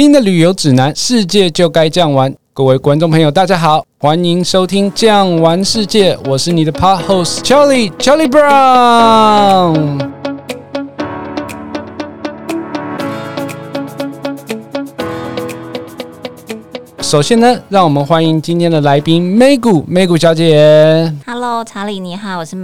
听的旅游指南，世界就该这样玩。各位观众朋友，大家好，欢迎收听《这样玩世界》，我是你的 Pod Host Charlie Charlie Brown。首先呢，让我们欢迎今天的来宾 Maggie Maggie 小姐。Hello，查理你好，我是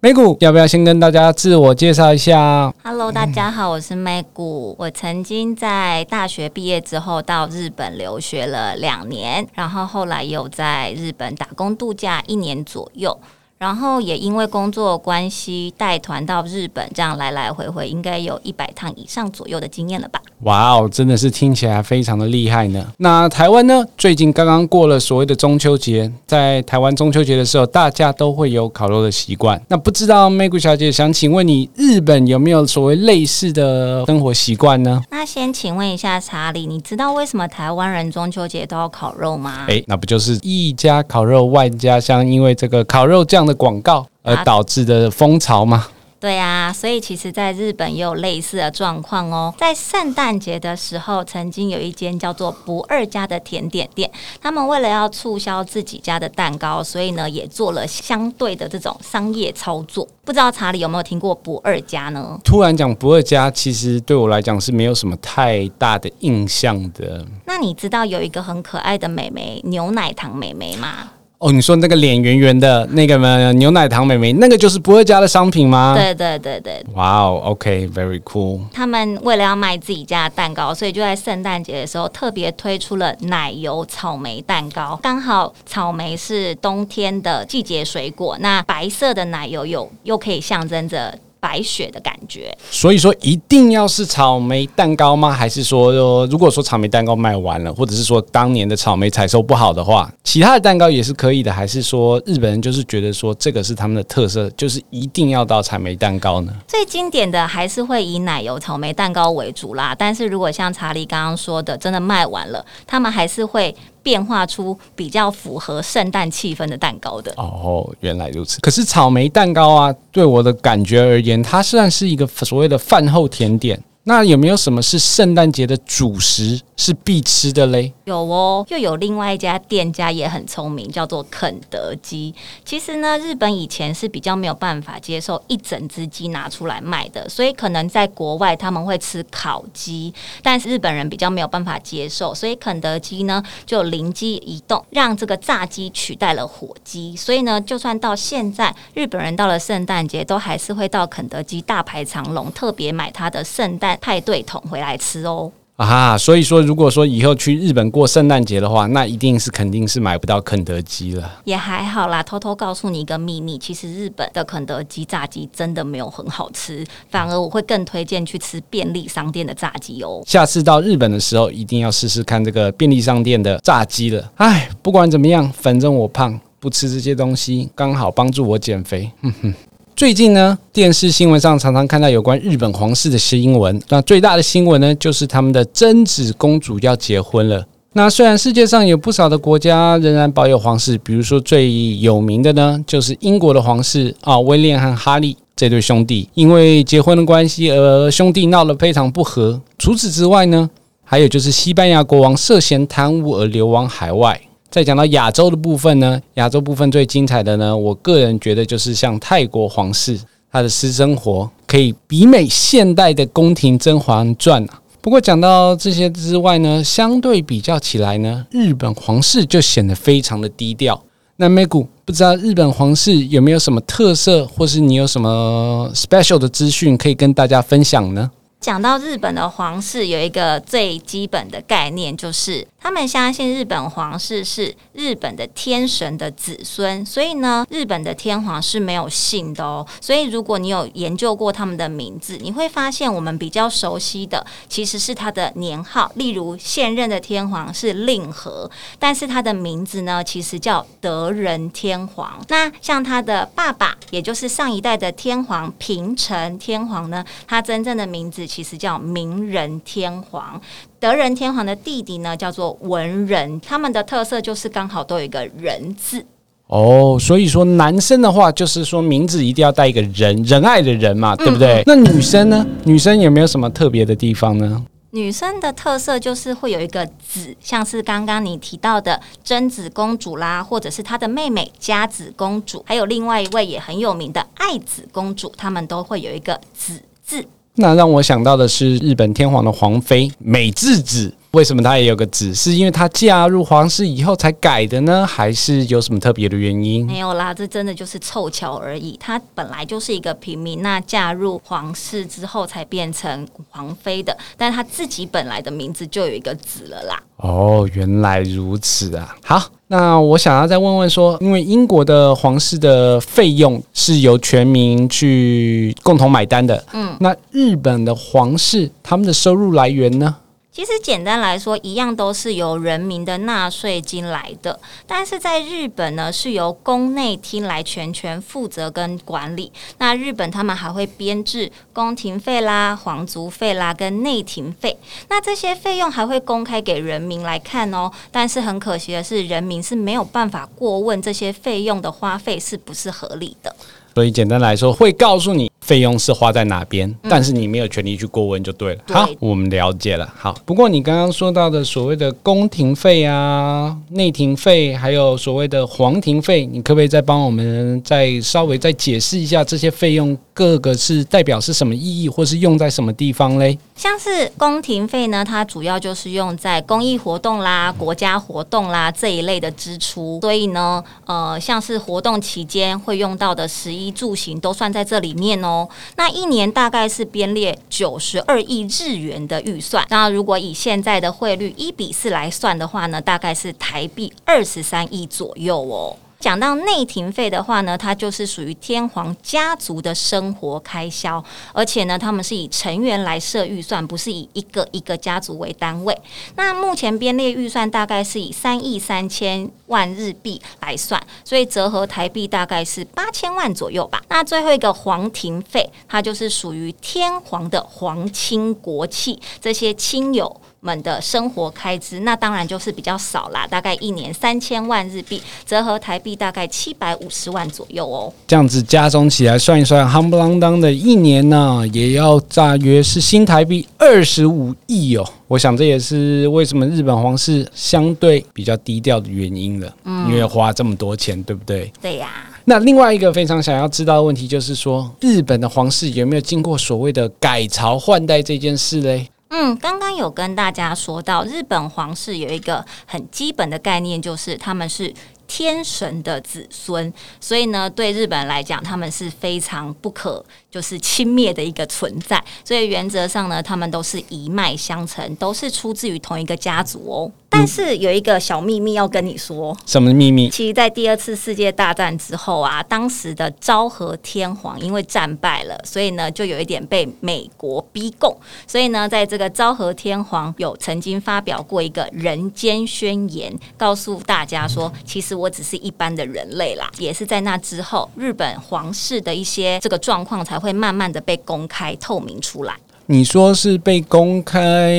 Maggie。Maggie 要不要先跟大家自我介绍一下？Hello，大家好，我是 Maggie。我曾经在大学毕业之后到日本留学了两年，然后后来又在日本打工度假一年左右。然后也因为工作关系带团到日本，这样来来回回应该有一百趟以上左右的经验了吧？哇哦，真的是听起来非常的厉害呢。那台湾呢？最近刚刚过了所谓的中秋节，在台湾中秋节的时候，大家都会有烤肉的习惯。那不知道 Maggie 小姐想请问你，日本有没有所谓类似的生活习惯呢？那先请问一下查理，你知道为什么台湾人中秋节都要烤肉吗？哎，那不就是一家烤肉万家香，因为这个烤肉酱的广告而导致的风潮吗？啊对啊，所以其实在日本也有类似的状况哦。在圣诞节的时候，曾经有一间叫做不二家的甜点店，他们为了要促销自己家的蛋糕，所以呢也做了相对的这种商业操作。不知道查理有没有听过不二家呢？突然讲不二家，其实对我来讲是没有什么太大的印象的。那你知道有一个很可爱的美眉，牛奶糖美眉吗？哦，你说那个脸圆圆的那个吗？牛奶糖美眉，那个就是不二家的商品吗？对对对对。哇哦，OK，very cool。他们为了要卖自己家的蛋糕，所以就在圣诞节的时候特别推出了奶油草莓蛋糕。刚好草莓是冬天的季节水果，那白色的奶油有又可以象征着。白雪的感觉，所以说一定要是草莓蛋糕吗？还是说，如果说草莓蛋糕卖完了，或者是说当年的草莓采收不好的话，其他的蛋糕也是可以的？还是说日本人就是觉得说这个是他们的特色，就是一定要到草莓蛋糕呢？最经典的还是会以奶油草莓蛋糕为主啦。但是如果像查理刚刚说的，真的卖完了，他们还是会。变化出比较符合圣诞气氛的蛋糕的哦，原来如此。可是草莓蛋糕啊，对我的感觉而言，它算是一个所谓的饭后甜点。那有没有什么是圣诞节的主食是必吃的嘞？有哦，又有另外一家店家也很聪明，叫做肯德基。其实呢，日本以前是比较没有办法接受一整只鸡拿出来卖的，所以可能在国外他们会吃烤鸡，但是日本人比较没有办法接受，所以肯德基呢就灵机一动，让这个炸鸡取代了火鸡。所以呢，就算到现在，日本人到了圣诞节都还是会到肯德基大排长龙，特别买他的圣诞派对桶回来吃哦。啊，所以说，如果说以后去日本过圣诞节的话，那一定是肯定是买不到肯德基了。也还好啦，偷偷告诉你一个秘密，其实日本的肯德基炸鸡真的没有很好吃，反而我会更推荐去吃便利商店的炸鸡哦。下次到日本的时候，一定要试试看这个便利商店的炸鸡了。哎，不管怎么样，反正我胖，不吃这些东西，刚好帮助我减肥。哼哼。最近呢，电视新闻上常常看到有关日本皇室的新闻。那最大的新闻呢，就是他们的真子公主要结婚了。那虽然世界上有不少的国家仍然保有皇室，比如说最有名的呢，就是英国的皇室啊，威廉和哈利这对兄弟，因为结婚的关系而兄弟闹得非常不和。除此之外呢，还有就是西班牙国王涉嫌贪污而流亡海外。再讲到亚洲的部分呢，亚洲部分最精彩的呢，我个人觉得就是像泰国皇室，他的私生活可以媲美现代的宫廷《甄嬛传》啊。不过讲到这些之外呢，相对比较起来呢，日本皇室就显得非常的低调。那美股不知道日本皇室有没有什么特色，或是你有什么 special 的资讯可以跟大家分享呢？讲到日本的皇室，有一个最基本的概念，就是他们相信日本皇室是日本的天神的子孙，所以呢，日本的天皇是没有姓的哦。所以如果你有研究过他们的名字，你会发现我们比较熟悉的其实是他的年号，例如现任的天皇是令和，但是他的名字呢，其实叫德仁天皇。那像他的爸爸，也就是上一代的天皇平成天皇呢，他真正的名字。其实叫明仁天皇，德仁天皇的弟弟呢叫做文仁，他们的特色就是刚好都有一个仁字。哦，所以说男生的话就是说名字一定要带一个仁，仁爱的人嘛，对不对？那女生呢？女生有没有什么特别的地方呢？女生的特色就是会有一个子，像是刚刚你提到的贞子公主啦，或者是她的妹妹佳子公主，还有另外一位也很有名的爱子公主，她们都会有一个子字。那让我想到的是日本天皇的皇妃美智子。为什么她也有个子？是因为她嫁入皇室以后才改的呢？还是有什么特别的原因？没有啦，这真的就是凑巧而已。她本来就是一个平民，那嫁入皇室之后才变成皇妃的。但她自己本来的名字就有一个子了啦。哦，原来如此啊！好，那我想要再问问说，因为英国的皇室的费用是由全民去共同买单的，嗯，那日本的皇室他们的收入来源呢？其实简单来说，一样都是由人民的纳税金来的，但是在日本呢，是由宫内厅来全权负责跟管理。那日本他们还会编制宫廷费啦、皇族费啦跟内廷费，那这些费用还会公开给人民来看哦。但是很可惜的是，人民是没有办法过问这些费用的花费是不是合理的。所以简单来说，会告诉你。费用是花在哪边，但是你没有权利去过问就对了。嗯、好，我们了解了。好，不过你刚刚说到的所谓的宫廷费啊、内廷费，还有所谓的皇庭费，你可不可以再帮我们再稍微再解释一下这些费用各个是代表是什么意义，或是用在什么地方嘞？像是宫廷费呢，它主要就是用在公益活动啦、国家活动啦这一类的支出，所以呢，呃，像是活动期间会用到的食衣住行都算在这里面哦。那一年大概是编列九十二亿日元的预算，那如果以现在的汇率一比四来算的话呢，大概是台币二十三亿左右哦。讲到内廷费的话呢，它就是属于天皇家族的生活开销，而且呢，他们是以成员来设预算，不是以一个一个家族为单位。那目前编列预算大概是以三亿三千万日币来算，所以折合台币大概是八千万左右吧。那最后一个皇庭费，它就是属于天皇的皇亲国戚这些亲友们的生活开支，那当然就是比较少啦，大概一年三千万日币，折合台币大概七百五十万左右哦。这样子加总起来算一算，夯不啷当的一年呢，也要大约是新台币二十五亿哦。我想这也是为什么日本皇室相对比较低调的原因了，嗯，因为花这么多钱，对不对？对呀。那另外一个非常想要知道的问题就是说，日本的皇室有没有经过所谓的改朝换代这件事嘞？嗯，刚刚有跟大家说到，日本皇室有一个很基本的概念，就是他们是天神的子孙，所以呢，对日本人来讲，他们是非常不可就是轻蔑的一个存在。所以原则上呢，他们都是一脉相承，都是出自于同一个家族哦。但是有一个小秘密要跟你说，什么秘密？其实，在第二次世界大战之后啊，当时的昭和天皇因为战败了，所以呢，就有一点被美国逼供。所以呢，在这个昭和天皇有曾经发表过一个人间宣言，告诉大家说，其实我只是一般的人类啦。也是在那之后，日本皇室的一些这个状况才会慢慢的被公开透明出来。你说是被公开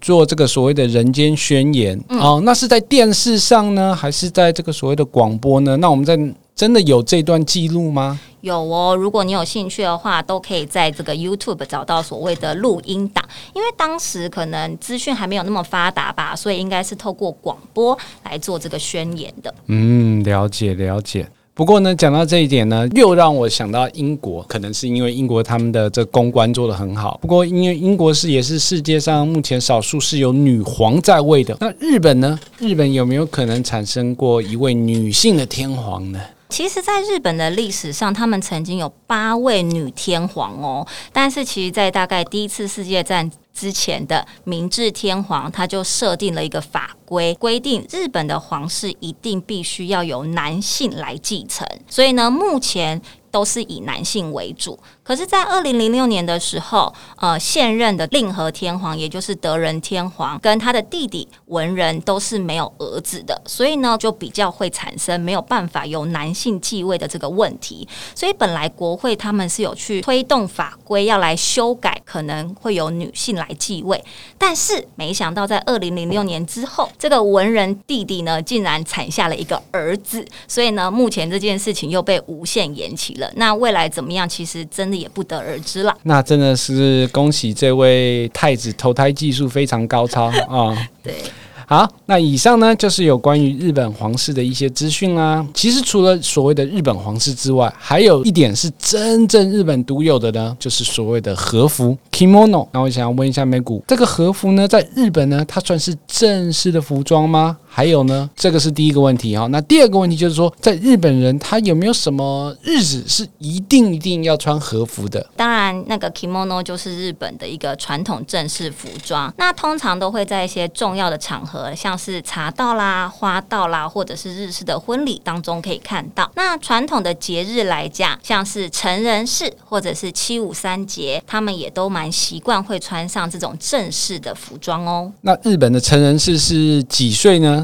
做这个所谓的人间宣言，嗯、哦，那是在电视上呢，还是在这个所谓的广播呢？那我们在真的有这段记录吗？有哦，如果你有兴趣的话，都可以在这个 YouTube 找到所谓的录音档。因为当时可能资讯还没有那么发达吧，所以应该是透过广播来做这个宣言的。嗯，了解了解。不过呢，讲到这一点呢，又让我想到英国，可能是因为英国他们的这公关做得很好。不过，因为英国是也是世界上目前少数是有女皇在位的。那日本呢？日本有没有可能产生过一位女性的天皇呢？其实，在日本的历史上，他们曾经有八位女天皇哦。但是，其实，在大概第一次世界战之前的明治天皇，他就设定了一个法规，规定日本的皇室一定必须要由男性来继承。所以呢，目前都是以男性为主。可是，在二零零六年的时候，呃，现任的令和天皇，也就是德仁天皇，跟他的弟弟文仁都是没有儿子的，所以呢，就比较会产生没有办法由男性继位的这个问题。所以，本来国会他们是有去推动法规要来修改，可能会由女性来继位，但是没想到在二零零六年之后，这个文仁弟弟呢，竟然产下了一个儿子，所以呢，目前这件事情又被无限延期了。那未来怎么样？其实真的。也不得而知了。那真的是恭喜这位太子投胎技术非常高超 啊！哦、对。好，那以上呢就是有关于日本皇室的一些资讯啦。其实除了所谓的日本皇室之外，还有一点是真正日本独有的呢，就是所谓的和服 （kimono）。那我想要问一下 Megu，这个和服呢，在日本呢，它算是正式的服装吗？还有呢，这个是第一个问题哈。那第二个问题就是说，在日本人他有没有什么日子是一定一定要穿和服的？当然，那个 kimono 就是日本的一个传统正式服装。那通常都会在一些重要的场合，像是茶道啦、花道啦，或者是日式的婚礼当中可以看到。那传统的节日来讲，像是成人式或者是七五三节，他们也都蛮习惯会穿上这种正式的服装哦。那日本的成人式是几岁呢？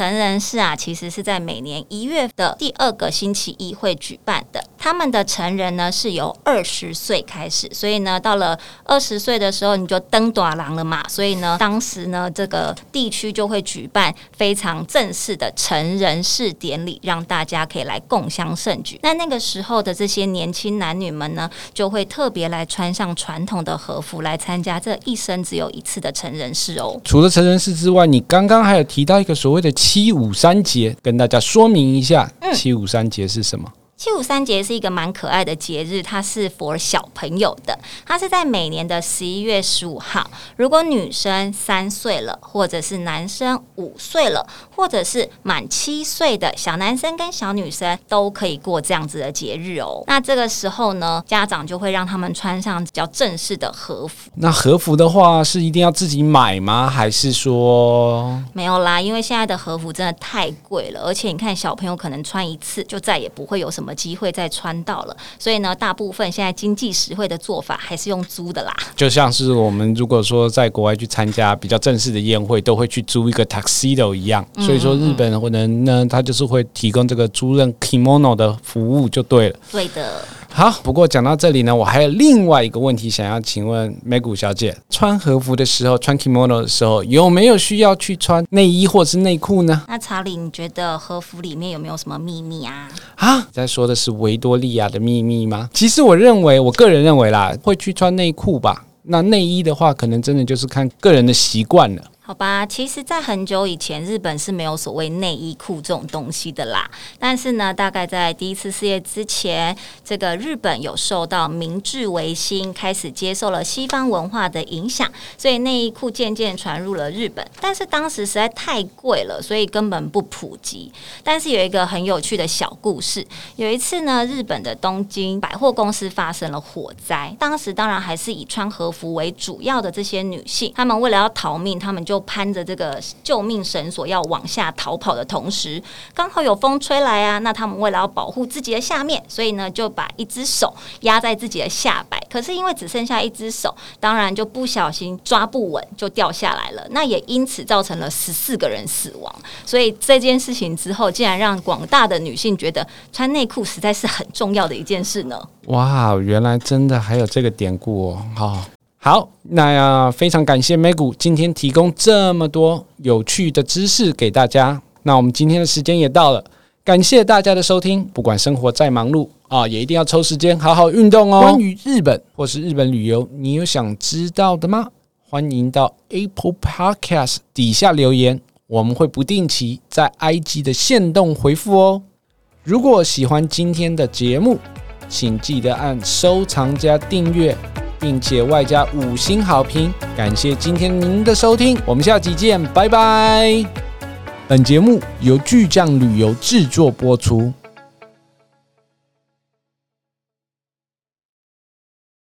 成人式啊，其实是在每年一月的第二个星期一会举办的。他们的成人呢是由二十岁开始，所以呢，到了二十岁的时候你就登短廊了嘛。所以呢，当时呢，这个地区就会举办非常正式的成人式典礼，让大家可以来共襄盛举。那那个时候的这些年轻男女们呢，就会特别来穿上传统的和服来参加这一生只有一次的成人式哦。除了成人式之外，你刚刚还有提到一个所谓的七五三节，跟大家说明一下，七五三节是什么？七五三节是一个蛮可爱的节日，它是 for 小朋友的。它是在每年的十一月十五号。如果女生三岁了，或者是男生五岁了，或者是满七岁的小男生跟小女生，都可以过这样子的节日哦。那这个时候呢，家长就会让他们穿上比较正式的和服。那和服的话，是一定要自己买吗？还是说没有啦？因为现在的和服真的太贵了，而且你看小朋友可能穿一次就再也不会有什么。机会再穿到了，所以呢，大部分现在经济实惠的做法还是用租的啦。就像是我们如果说在国外去参加比较正式的宴会，都会去租一个 tuxedo 一样。所以说，日本人呢，他就是会提供这个租赁 kimono 的服务，就对了。对的。好，不过讲到这里呢，我还有另外一个问题想要请问 Megu 小姐：穿和服的时候，穿 kimono 的时候，有没有需要去穿内衣或是内裤呢？那查理，你觉得和服里面有没有什么秘密啊？啊，在说的是维多利亚的秘密吗？其实我认为，我个人认为啦，会去穿内裤吧。那内衣的话，可能真的就是看个人的习惯了。好吧，其实，在很久以前，日本是没有所谓内衣裤这种东西的啦。但是呢，大概在第一次世界之前，这个日本有受到明治维新，开始接受了西方文化的影响，所以内衣裤渐渐传入了日本。但是当时实在太贵了，所以根本不普及。但是有一个很有趣的小故事，有一次呢，日本的东京百货公司发生了火灾，当时当然还是以穿和服为主要的这些女性，她们为了要逃命，她们就攀着这个救命绳索要往下逃跑的同时，刚好有风吹来啊，那他们为了要保护自己的下面，所以呢就把一只手压在自己的下摆。可是因为只剩下一只手，当然就不小心抓不稳就掉下来了。那也因此造成了十四个人死亡。所以这件事情之后，竟然让广大的女性觉得穿内裤实在是很重要的一件事呢。哇，原来真的还有这个典故哦！好。好，那呀，非常感谢 Megu 今天提供这么多有趣的知识给大家。那我们今天的时间也到了，感谢大家的收听。不管生活再忙碌啊，也一定要抽时间好好运动哦。关于日本或是日本旅游，你有想知道的吗？欢迎到 Apple Podcast 底下留言，我们会不定期在 IG 的限动回复哦。如果喜欢今天的节目，请记得按收藏加订阅。并且外加五星好评，感谢今天您的收听，我们下期见，拜拜。本节目由巨匠旅游制作播出。